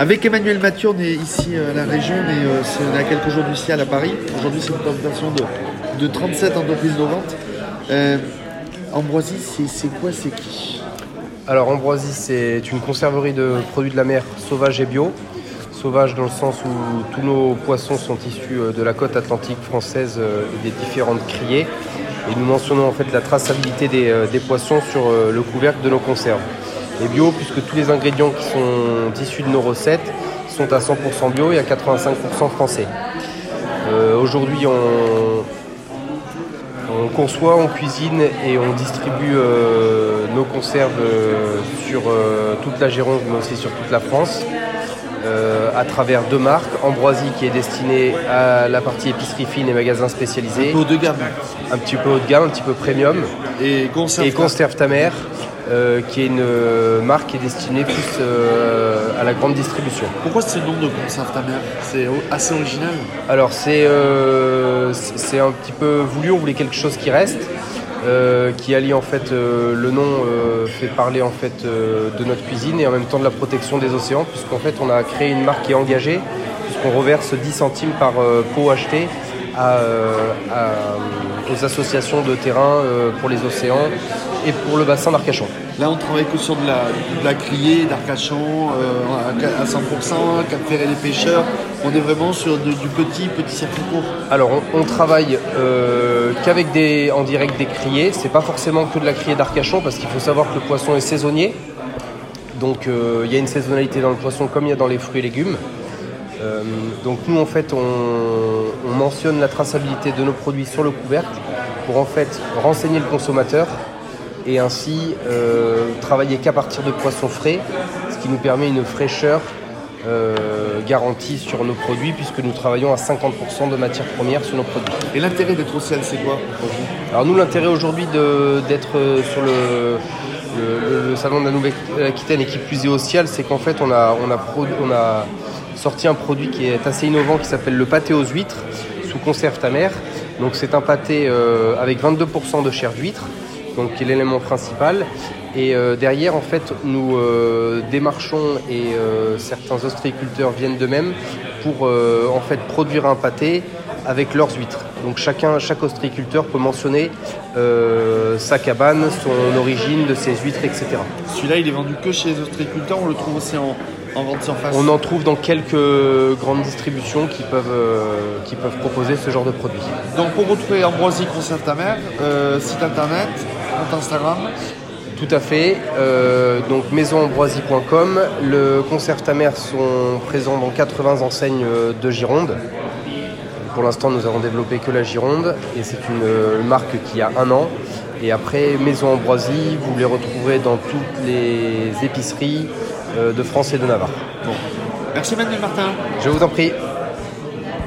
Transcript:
Avec Emmanuel Mathieu, on est ici euh, à la région, mais euh, c'est- on à quelques jours du ciel à Paris. Aujourd'hui, c'est une présentation de, de 37 entreprises innovantes. Euh, Ambroisie, c'est quoi, c'est qui? Alors Ambroisie, c'est une conserverie de produits de la mer sauvage et bio. Sauvage dans le sens où tous nos poissons sont issus euh, de la côte atlantique française et des différentes criées. Et nous mentionnons en fait la traçabilité des, poissons sur le couvercle de nos conserves. Et bio, puisque tous les ingrédients qui sont issus de nos recettes sont à 100% bio et à 85% français. Euh, Aujourd'hui, on, on conçoit, on cuisine et on distribue euh, nos conserves euh, sur euh, toute la Gironde, mais aussi sur toute la France, euh, à travers deux marques. Ambroisie qui est destinée à la partie épicerie fine et magasins spécialisés, Haut de gamme. un petit peu haut de gamme, un petit peu premium, Et conserve. et Conserve ta mère, euh, qui est une euh, marque qui est destinée plus euh, à la grande distribution. Pourquoi ce nom de conserve ta mère C'est assez original? Alors c'est euh, un petit peu voulu, on voulait quelque chose qui reste, qui allie en fait le nom fait parler en fait de notre cuisine et en même temps de la protection des océans, puisqu'en fait on a créé une marque qui est engagée, puisqu'on reverse 10 centimes par pot acheté à, euh, à- aux associations de terrain euh, pour les océans et pour le bassin d'Arcachon. Là, on travaille que sur de la, de la criée, d'Arcachon, euh, à à 100%, Cap Ferret les pêcheurs. On est vraiment sur de- du petit, petit circuit court. Alors on, on travaille euh, qu'avec des en direct des criées. C'est pas forcément que de la criée d'Arcachon parce qu'il faut savoir que le poisson est saisonnier. Donc euh, il y a une saisonnalité dans le poisson comme il y a dans les fruits et légumes. Euh, donc nous en fait on, on mentionne la traçabilité de nos produits sur le couvercle pour en fait renseigner le consommateur et ainsi euh, travailler qu'à partir de poissons frais, ce qui nous permet une fraîcheur euh, garantie sur nos produits puisque nous travaillons à 50% de matières premières sur nos produits. Et l'intérêt d'être au ciel, c'est quoi pour vous? Alors nous l'intérêt aujourd'hui d'être sur le, le- le- le salon de la Nouvelle-Aquitaine et qui plus est au ciel, c'est qu'en fait on a, on, a produ- on a sorti un produit qui est assez innovant qui s'appelle le pâté aux huîtres sous conserve ta. Donc c'est un pâté euh, avec 22% de chair d'huître, donc qui est l'élément principal. Et euh, derrière en fait nous euh, démarchons et certains ostréiculteurs viennent d'eux-mêmes pour en fait produire un pâté avec leurs huîtres. Donc chacun, chaque ostréiculteur peut mentionner sa cabane, son origine de ses huîtres, etc. Celui-là, il est vendu que chez les ostréiculteurs, on le trouve aussi en, en vente surface. On en trouve dans quelques grandes distributions qui peuvent, euh, qui peuvent proposer ce genre de produits. Donc pour retrouver Ambroisie Conserve ta mère, euh, site internet, compte Instagram. Tout à fait. Euh, donc maisonambroisie.com. Le Conserve ta mère sont présents dans 80 enseignes de Gironde. Pour l'instant, nous avons développé que la Gironde et c'est une marque qui a un an. Et après, Maison Ambroisie, vous les retrouverez dans toutes les épiceries de France et de Navarre. Bon. Merci Manuel Martin. Je vous en prie.